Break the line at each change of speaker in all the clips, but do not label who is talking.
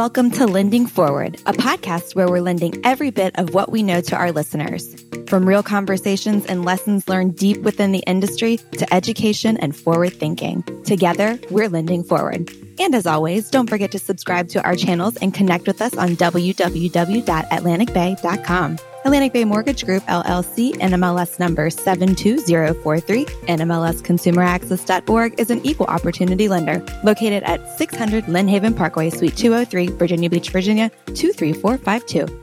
Welcome to Lending Forward, a podcast where we're lending every bit of what we know to our listeners. From real conversations and lessons learned deep within the industry to education and forward thinking. Together, we're lending forward. And as always, don't forget to subscribe to our channels and connect with us on www.atlanticbay.com. Atlantic Bay Mortgage Group, LLC, NMLS number 72043, NMLSconsumeraccess.org is an equal opportunity lender located at 600 Lynnhaven Parkway, Suite 203, Virginia Beach, Virginia 23452.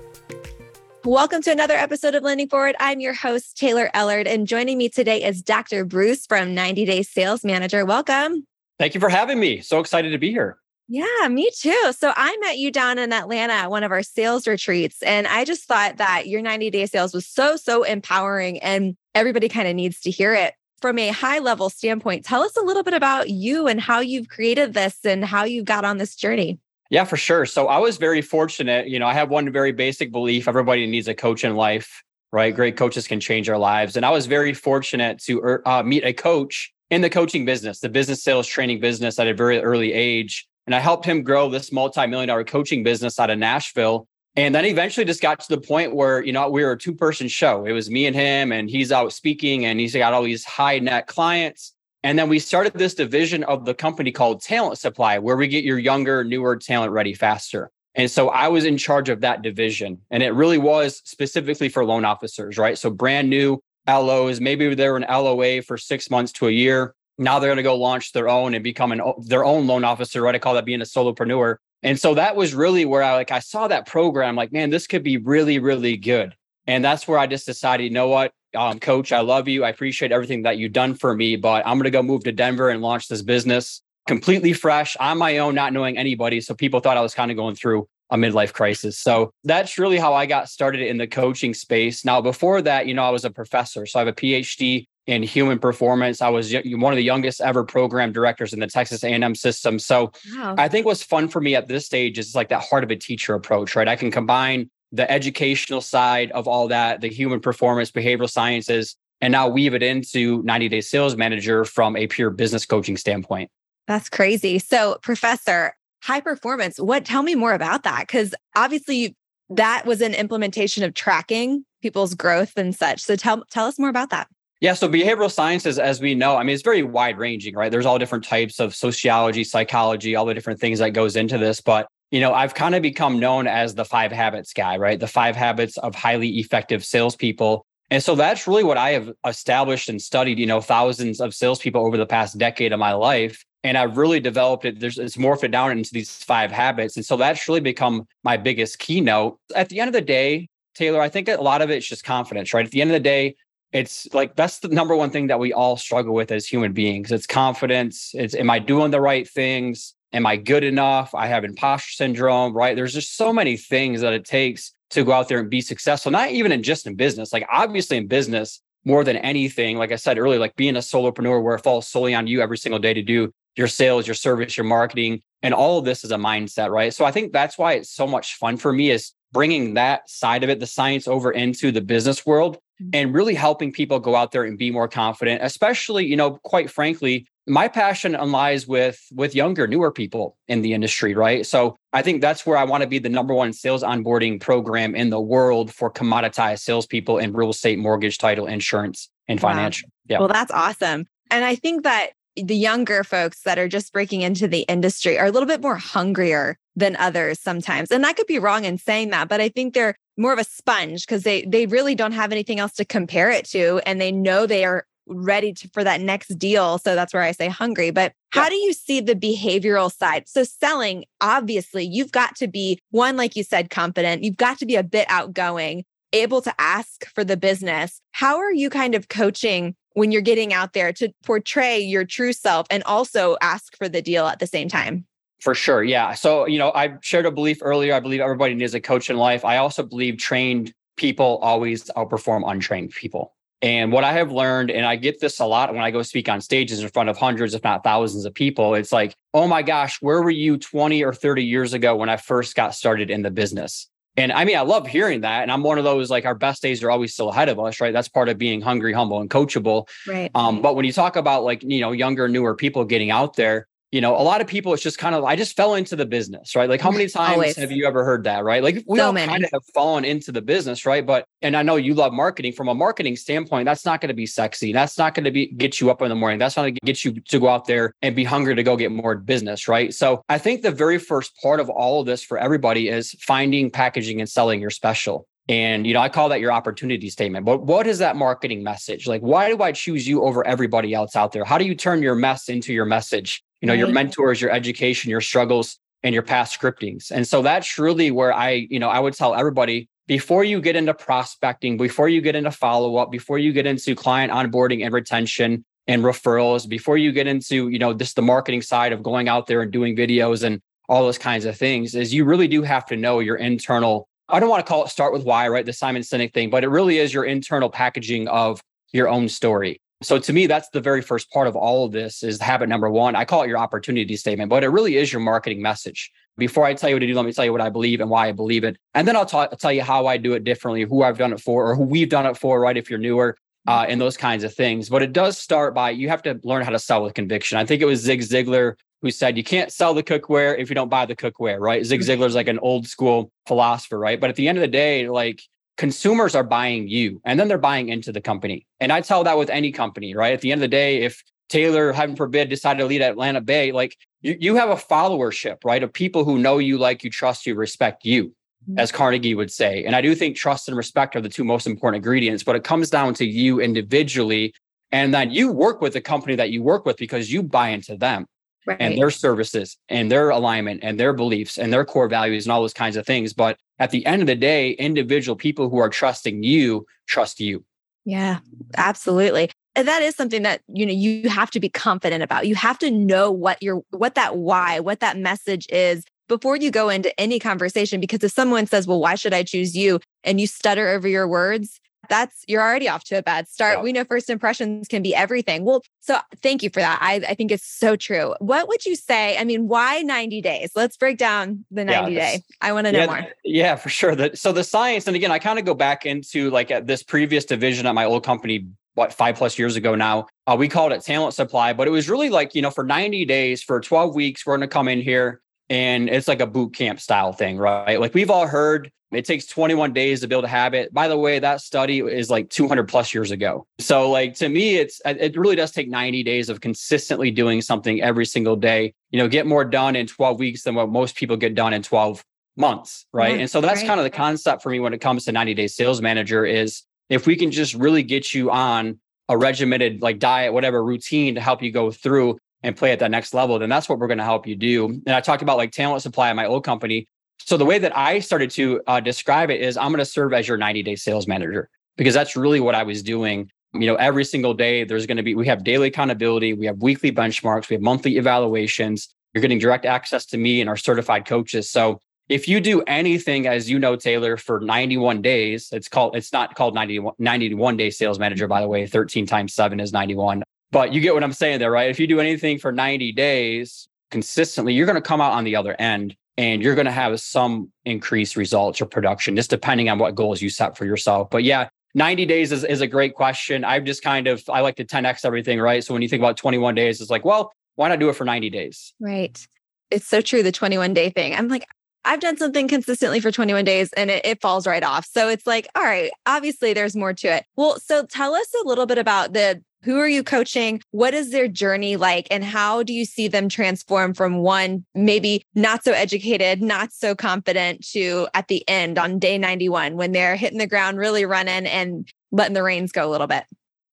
Welcome to another episode of Lending Forward. I'm your host, Taylor Ellard, and joining me today is Dr. Bruce from 90 Day Sales Manager. Welcome.
Thank you for having me. So excited to be here.
Yeah, me too. So I met you down in Atlanta at one of our sales retreats. And I just thought that your 90 day sales was so, so empowering. And everybody kind of needs to hear it. From a high level standpoint, tell us a little bit about you and how you've created this and how you got on this journey.
Yeah, for sure. So I was very fortunate. You know, I have one very basic belief everybody needs a coach in life, right? Great coaches can change our lives. And I was very fortunate to er, uh, meet a coach in the coaching business, the business sales training business at a very early age. And I helped him grow this multi-million dollar coaching business out of Nashville. And then eventually just got to the point where, you know, we were a two person show. It was me and him, and he's out speaking and he's got all these high net clients. And then we started this division of the company called Talent Supply, where we get your younger, newer talent ready faster. And so I was in charge of that division. And it really was specifically for loan officers, right? So brand new LOs, maybe they were an LOA for six months to a year. Now they're going to go launch their own and become an, their own loan officer, right? I call that being a solopreneur. And so that was really where I like I saw that program, like, man, this could be really, really good. And that's where I just decided, you know what, um, coach, I love you. I appreciate everything that you've done for me, but I'm going to go move to Denver and launch this business completely fresh on my own, not knowing anybody. So people thought I was kind of going through a midlife crisis. So that's really how I got started in the coaching space. Now, before that, you know, I was a professor. So I have a PhD in human performance. I was one of the youngest ever program directors in the Texas A&M system. So wow. I think what's fun for me at this stage is like that heart of a teacher approach, right? I can combine the educational side of all that, the human performance, behavioral sciences, and now weave it into 90 day sales manager from a pure business coaching standpoint.
That's crazy. So, professor, high performance, what tell me more about that? Cuz obviously that was an implementation of tracking people's growth and such. So tell tell us more about that.
Yeah, so behavioral sciences, as we know, I mean, it's very wide ranging, right? There's all different types of sociology, psychology, all the different things that goes into this. But you know, I've kind of become known as the five habits guy, right? The five habits of highly effective salespeople. And so that's really what I have established and studied, you know, thousands of salespeople over the past decade of my life. And I've really developed it. There's it's morphed it down into these five habits. And so that's really become my biggest keynote. At the end of the day, Taylor, I think a lot of it's just confidence, right? At the end of the day, it's like that's the number one thing that we all struggle with as human beings. It's confidence. It's am I doing the right things? Am I good enough? I have imposter syndrome, right? There's just so many things that it takes to go out there and be successful, not even in just in business. Like obviously in business, more than anything, like I said earlier, like being a solopreneur where it falls solely on you every single day to do your sales, your service, your marketing, and all of this is a mindset, right? So I think that's why it's so much fun for me is bringing that side of it, the science over into the business world mm-hmm. and really helping people go out there and be more confident, especially, you know, quite frankly, my passion lies with with younger newer people in the industry right so i think that's where i want to be the number one sales onboarding program in the world for commoditized salespeople in real estate mortgage title insurance and financial wow.
yeah well that's awesome and i think that the younger folks that are just breaking into the industry are a little bit more hungrier than others sometimes. And I could be wrong in saying that, but I think they're more of a sponge because they they really don't have anything else to compare it to and they know they are ready to, for that next deal. So that's where I say hungry. But how yeah. do you see the behavioral side? So selling, obviously, you've got to be one, like you said, confident. You've got to be a bit outgoing, able to ask for the business. How are you kind of coaching when you're getting out there to portray your true self and also ask for the deal at the same time?
For sure. Yeah. So, you know, I shared a belief earlier. I believe everybody needs a coach in life. I also believe trained people always outperform untrained people. And what I have learned, and I get this a lot when I go speak on stages in front of hundreds, if not thousands of people, it's like, oh my gosh, where were you 20 or 30 years ago when I first got started in the business? And I mean, I love hearing that. And I'm one of those like our best days are always still ahead of us, right? That's part of being hungry, humble, and coachable.
Right.
Um, but when you talk about like, you know, younger, newer people getting out there, you know, a lot of people, it's just kind of, I just fell into the business, right? Like, how many times Always. have you ever heard that, right? Like, we so all many. kind of have fallen into the business, right? But, and I know you love marketing from a marketing standpoint, that's not going to be sexy. That's not going to be get you up in the morning. That's not going to get you to go out there and be hungry to go get more business, right? So I think the very first part of all of this for everybody is finding, packaging, and selling your special. And you know, I call that your opportunity statement. But what is that marketing message? Like, why do I choose you over everybody else out there? How do you turn your mess into your message? You know right. your mm-hmm. mentors your education your struggles and your past scriptings and so that's really where i you know i would tell everybody before you get into prospecting before you get into follow-up before you get into client onboarding and retention and referrals before you get into you know just the marketing side of going out there and doing videos and all those kinds of things is you really do have to know your internal i don't want to call it start with why right the simon sinek thing but it really is your internal packaging of your own story so to me, that's the very first part of all of this is habit number one. I call it your opportunity statement, but it really is your marketing message. Before I tell you what to do, let me tell you what I believe and why I believe it. And then I'll tell you how I do it differently, who I've done it for, or who we've done it for, right? If you're newer, uh, and those kinds of things. But it does start by you have to learn how to sell with conviction. I think it was Zig Ziglar who said you can't sell the cookware if you don't buy the cookware, right? Zig mm-hmm. Ziglar's like an old school philosopher, right? But at the end of the day, like consumers are buying you and then they're buying into the company. And I tell that with any company, right? At the end of the day, if Taylor, heaven forbid, decided to lead Atlantic Bay, like you, you have a followership, right? Of people who know you, like you, trust you, respect you, mm-hmm. as Carnegie would say. And I do think trust and respect are the two most important ingredients, but it comes down to you individually. And then you work with the company that you work with because you buy into them right. and their services and their alignment and their beliefs and their core values and all those kinds of things. But at the end of the day, individual people who are trusting you trust you.
Yeah, absolutely. And that is something that you know you have to be confident about. You have to know what your what that why, what that message is before you go into any conversation because if someone says, "Well, why should I choose you?" and you stutter over your words, that's you're already off to a bad start. Yeah. We know first impressions can be everything. Well, so thank you for that. I, I think it's so true. What would you say? I mean, why 90 days? Let's break down the 90 yeah, day. I want to know
yeah,
more.
Yeah, for sure. That so the science, and again, I kind of go back into like at this previous division at my old company, what five plus years ago now. Uh, we called it talent supply, but it was really like, you know, for 90 days, for 12 weeks, we're going to come in here and it's like a boot camp style thing, right? Like we've all heard it takes 21 days to build a habit. By the way, that study is like 200 plus years ago. So, like to me, it's it really does take 90 days of consistently doing something every single day. You know, get more done in 12 weeks than what most people get done in 12 months, right? Mm-hmm. And so that's right. kind of the concept for me when it comes to 90 day sales manager is if we can just really get you on a regimented like diet, whatever routine to help you go through and play at that next level, then that's what we're going to help you do. And I talked about like talent supply at my old company. So the way that I started to uh, describe it is I'm going to serve as your 90 day sales manager because that's really what I was doing. You know, every single day there's going to be, we have daily accountability, we have weekly benchmarks, we have monthly evaluations. You're getting direct access to me and our certified coaches. So if you do anything, as you know, Taylor, for 91 days, it's called, it's not called 91, 91 day sales manager, by the way, 13 times seven is 91. But you get what I'm saying there, right? If you do anything for 90 days consistently, you're going to come out on the other end and you're going to have some increased results or production, just depending on what goals you set for yourself. But yeah, 90 days is, is a great question. I've just kind of, I like to 10X everything, right? So when you think about 21 days, it's like, well, why not do it for 90 days?
Right. It's so true, the 21 day thing. I'm like, I've done something consistently for 21 days and it, it, falls right off. So it's like, all right, obviously there's more to it. Well, so tell us a little bit about the who are you coaching? What is their journey like? And how do you see them transform from one, maybe not so educated, not so confident, to at the end on day 91 when they're hitting the ground, really running and letting the reins go a little bit?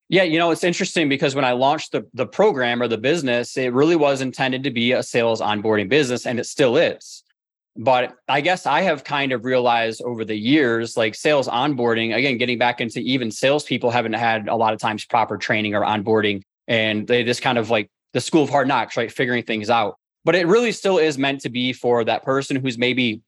Yeah, you know, it's interesting because when I launched the, the program or the business, it really was intended to be a sales onboarding business, and it still is. But I guess I have kind of realized over the years, like sales onboarding, again, getting back into even salespeople haven't had a lot of times proper training or onboarding. And they just kind of like the school of hard knocks, right? Figuring things out. But it really still is meant to be for that person who's maybe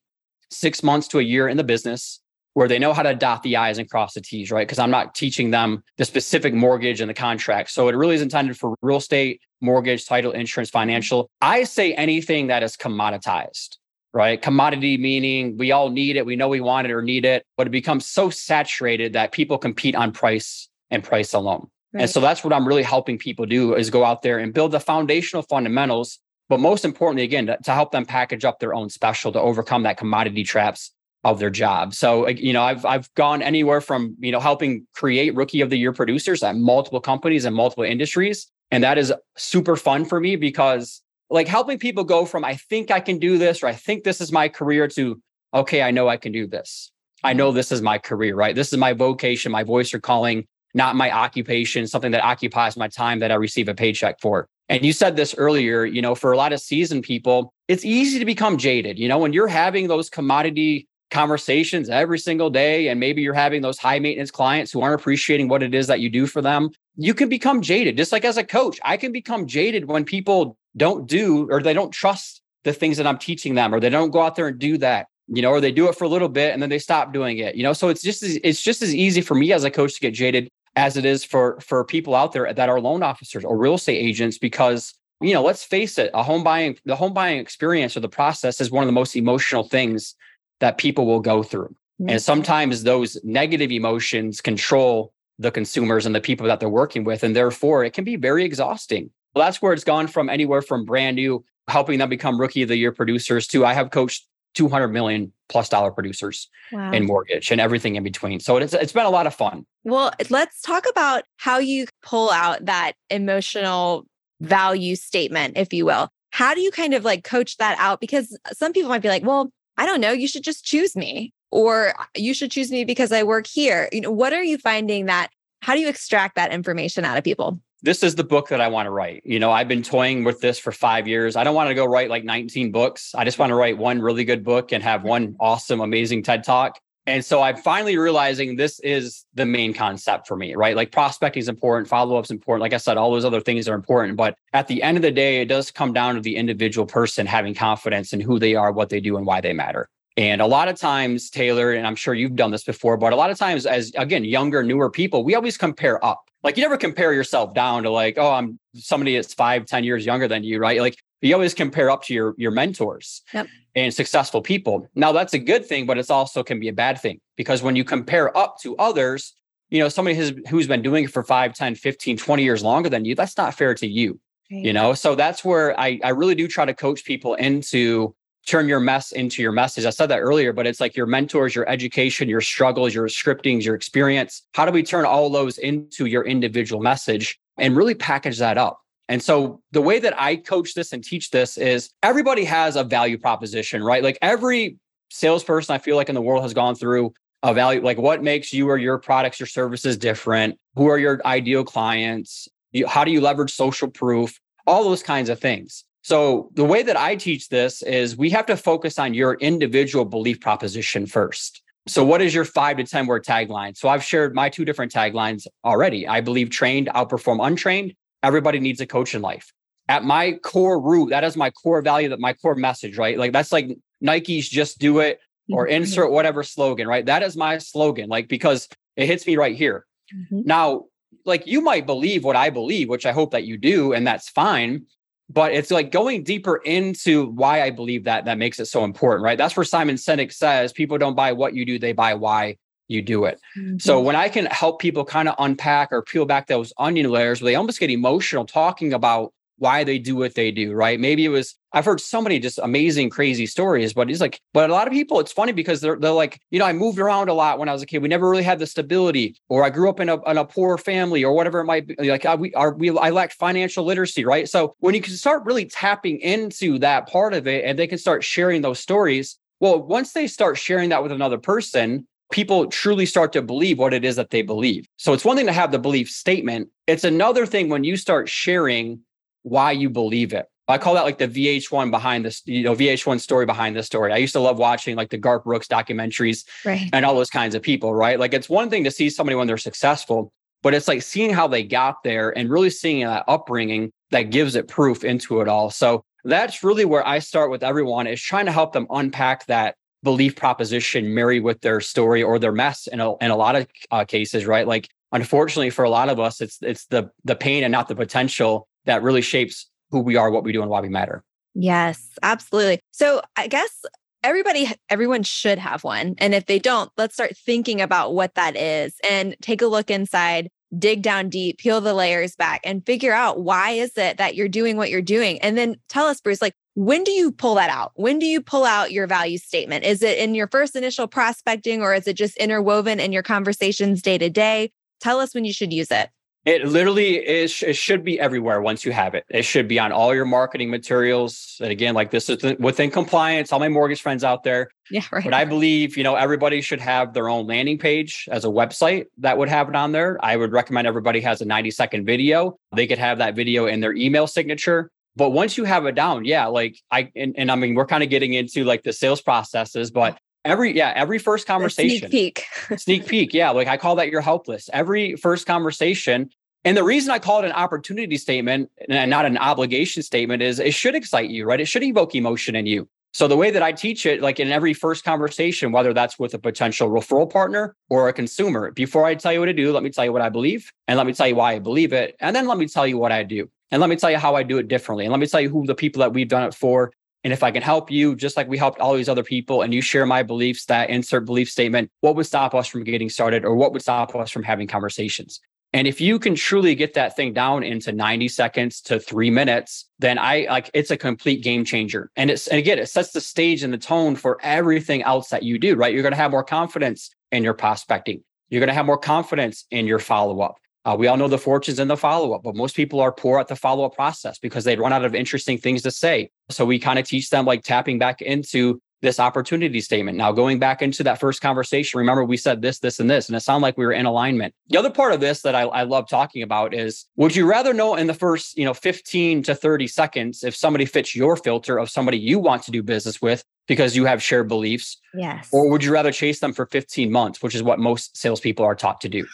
six months to a year in the business where they know how to dot the I's and cross the T's, right? Because I'm not teaching them the specific mortgage and the contract. So it really is intended for real estate, mortgage, title, insurance, financial. I say anything that is commoditized right? Commodity meaning we all need it, we know we want it or need it, but it becomes so saturated that people compete on price and price alone. Right. And so that's what I'm really helping people do is go out there and build the foundational fundamentals but most importantly, again, to, to help them package up their own special to overcome that commodity traps of their job. So, uh, you know, I've I've gone anywhere from, you know, helping create rookie of the year producers at multiple companies and multiple industries. And that is super fun for me because like helping people go from I think I can do this or I think this is my career to okay, I know I can do this. I mm-hmm. know this is my career, right? This is my vocation, my voice or calling, not my occupation, something that occupies my time that I receive a paycheck for. And you said this earlier, you know, for a lot of seasoned people, it's easy to become jaded. You know, when you're having those commodity conversations every single day, and maybe you're having those high maintenance clients who aren't appreciating what it is that you do for them, you can become jaded. Just like as a coach, I can become jaded when people don't do or they don't trust the things that I'm teaching them, or they don't go out there and do that you know, or they do it for a little bit and then they stop doing it, you know. So it's just as, it's just as easy for me as a coach to get jaded as it is for for people out there that are loan officers or real estate agents because you know, let's face it, a home buying the home buying experience or the process is one of the most emotional things that people will go through. Mm-hmm. And sometimes those negative emotions control the consumers and the people that they're working with and therefore it can be very exhausting. Well, that's where it's gone from anywhere from brand new helping them become rookie of the year producers to I have coached 200 million plus dollar producers wow. in mortgage and everything in between. So it's it's been a lot of fun.
Well, let's talk about how you pull out that emotional value statement, if you will. How do you kind of like coach that out? Because some people might be like, well, I don't know, you should just choose me, or you should choose me because I work here. You know, what are you finding that? How do you extract that information out of people?
This is the book that I want to write. You know, I've been toying with this for five years. I don't want to go write like 19 books. I just want to write one really good book and have one awesome, amazing TED talk. And so I'm finally realizing this is the main concept for me, right? Like prospecting is important, follow up's important. Like I said, all those other things are important. But at the end of the day, it does come down to the individual person having confidence in who they are, what they do, and why they matter. And a lot of times, Taylor, and I'm sure you've done this before, but a lot of times, as again, younger, newer people, we always compare up like you never compare yourself down to like, oh, I'm somebody that's five, ten years younger than you, right? Like you always compare up to your your mentors yep. and successful people. Now that's a good thing, but it's also can be a bad thing because when you compare up to others, you know, somebody who's who's been doing it for 5, 10, 15, 20 years longer than you, that's not fair to you. Right. You know, so that's where I I really do try to coach people into turn your mess into your message. I said that earlier, but it's like your mentors, your education, your struggles, your scriptings, your experience. How do we turn all those into your individual message and really package that up? And so the way that I coach this and teach this is everybody has a value proposition, right? Like every salesperson I feel like in the world has gone through a value, like what makes you or your products, your services different? Who are your ideal clients? How do you leverage social proof? All those kinds of things. So, the way that I teach this is we have to focus on your individual belief proposition first. So, what is your five to 10 word tagline? So, I've shared my two different taglines already. I believe trained outperform untrained. Everybody needs a coach in life. At my core root, that is my core value, that my core message, right? Like that's like Nike's just do it or mm-hmm. insert whatever slogan, right? That is my slogan, like because it hits me right here. Mm-hmm. Now, like you might believe what I believe, which I hope that you do, and that's fine but it's like going deeper into why I believe that that makes it so important, right? That's where Simon Sinek says people don't buy what you do, they buy why you do it. Mm-hmm. So when I can help people kind of unpack or peel back those onion layers where they almost get emotional talking about why they do what they do, right? Maybe it was, I've heard so many just amazing, crazy stories, but it's like, but a lot of people, it's funny because they're, they're like, you know, I moved around a lot when I was a kid. We never really had the stability, or I grew up in a, in a poor family, or whatever it might be. Like, I, we are, we, I lacked financial literacy, right? So when you can start really tapping into that part of it and they can start sharing those stories, well, once they start sharing that with another person, people truly start to believe what it is that they believe. So it's one thing to have the belief statement. It's another thing when you start sharing why you believe it. I call that like the VH1 behind this, you know, VH1 story behind this story. I used to love watching like the Garth Brooks documentaries right. and all those kinds of people, right? Like it's one thing to see somebody when they're successful, but it's like seeing how they got there and really seeing that upbringing that gives it proof into it all. So that's really where I start with everyone is trying to help them unpack that belief proposition marry with their story or their mess in a, in a lot of uh, cases, right? Like unfortunately for a lot of us, it's it's the the pain and not the potential that really shapes who we are, what we do, and why we matter.
Yes, absolutely. So I guess everybody, everyone should have one. And if they don't, let's start thinking about what that is and take a look inside dig down deep, peel the layers back, and figure out why is it that you're doing what you're doing. And then tell us, Bruce, like, when do you pull that out? When do you pull out your value statement? Is it in your first initial prospecting or is it just interwoven in your conversations day to day? Tell us when you should use it.
It literally is. It should be everywhere once you have it. It should be on all your marketing materials. And again, like this is within compliance. All my mortgage friends out there.
Yeah, right.
But I believe you know everybody should have their own landing page as a website that would have it on there. I would recommend everybody has a 90 second video. They could have that video in their email signature. But once you have it down, yeah, like I and, and I mean we're kind of getting into like the sales processes, but every yeah every first conversation
sneak peek
sneak peek yeah like i call that your help list every first conversation and the reason I call it an opportunity statement and not an obligation statement is it should excite you, right? It should evoke emotion in you. So the way that I teach it, like in every first conversation, whether that's with a potential referral partner or a consumer, before I tell you what to do, let me tell you what I believe and let me tell you why I believe it. And then let me tell you what I do. And let me tell you how I do it differently. And let me tell you who the people that we've done it for. And if I can help you, just like we helped all these other people, and you share my beliefs, that insert belief statement, what would stop us from getting started or what would stop us from having conversations? And if you can truly get that thing down into 90 seconds to three minutes, then I like it's a complete game changer. And it's and again, it sets the stage and the tone for everything else that you do, right? You're going to have more confidence in your prospecting. You're going to have more confidence in your follow up. Uh, we all know the fortunes in the follow up, but most people are poor at the follow up process because they run out of interesting things to say. So we kind of teach them like tapping back into this opportunity statement. Now, going back into that first conversation, remember we said this, this, and this, and it sounded like we were in alignment. The other part of this that I, I love talking about is would you rather know in the first, you know, 15 to 30 seconds if somebody fits your filter of somebody you want to do business with because you have shared beliefs?
Yes.
Or would you rather chase them for 15 months, which is what most salespeople are taught to do?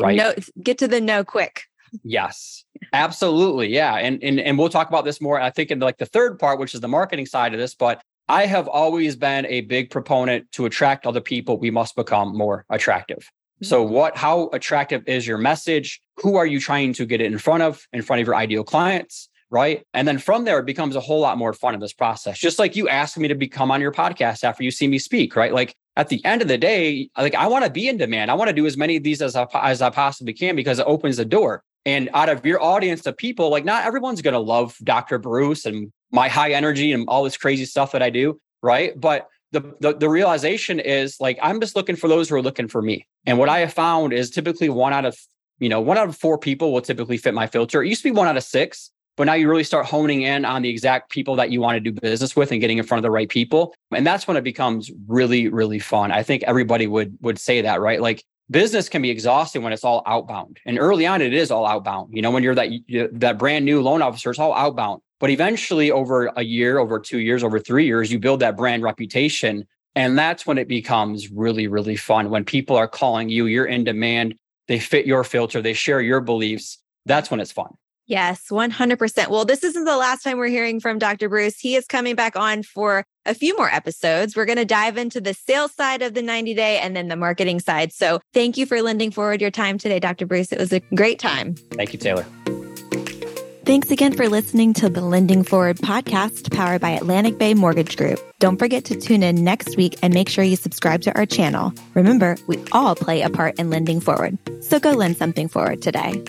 Right.
No, get to the no quick.
Yes, absolutely. Yeah. And, and and we'll talk about this more, I think, in like the third part, which is the marketing side of this. But I have always been a big proponent to attract other people, we must become more attractive. So mm-hmm. what how attractive is your message? Who are you trying to get it in front of, in front of your ideal clients? Right. And then from there, it becomes a whole lot more fun in this process. Just like you asked me to become on your podcast after you see me speak, right? Like at the end of the day, like I want to be in demand. I want to do as many of these as I, as I possibly can because it opens the door. And out of your audience of people, like not everyone's going to love Dr. Bruce and my high energy and all this crazy stuff that I do, right? But the, the, the realization is like I'm just looking for those who are looking for me. And what I have found is typically one out of you know one out of four people will typically fit my filter. It used to be one out of six, but now you really start honing in on the exact people that you want to do business with and getting in front of the right people, and that's when it becomes really really fun. I think everybody would would say that, right? Like business can be exhausting when it's all outbound, and early on it is all outbound. You know, when you're that that brand new loan officer, it's all outbound. But eventually, over a year, over two years, over three years, you build that brand reputation. And that's when it becomes really, really fun. When people are calling you, you're in demand, they fit your filter, they share your beliefs. That's when it's fun.
Yes, 100%. Well, this isn't the last time we're hearing from Dr. Bruce. He is coming back on for a few more episodes. We're going to dive into the sales side of the 90 day and then the marketing side. So thank you for lending forward your time today, Dr. Bruce. It was a great time.
Thank you, Taylor.
Thanks again for listening to the Lending Forward podcast powered by Atlantic Bay Mortgage Group. Don't forget to tune in next week and make sure you subscribe to our channel. Remember, we all play a part in lending forward. So go lend something forward today.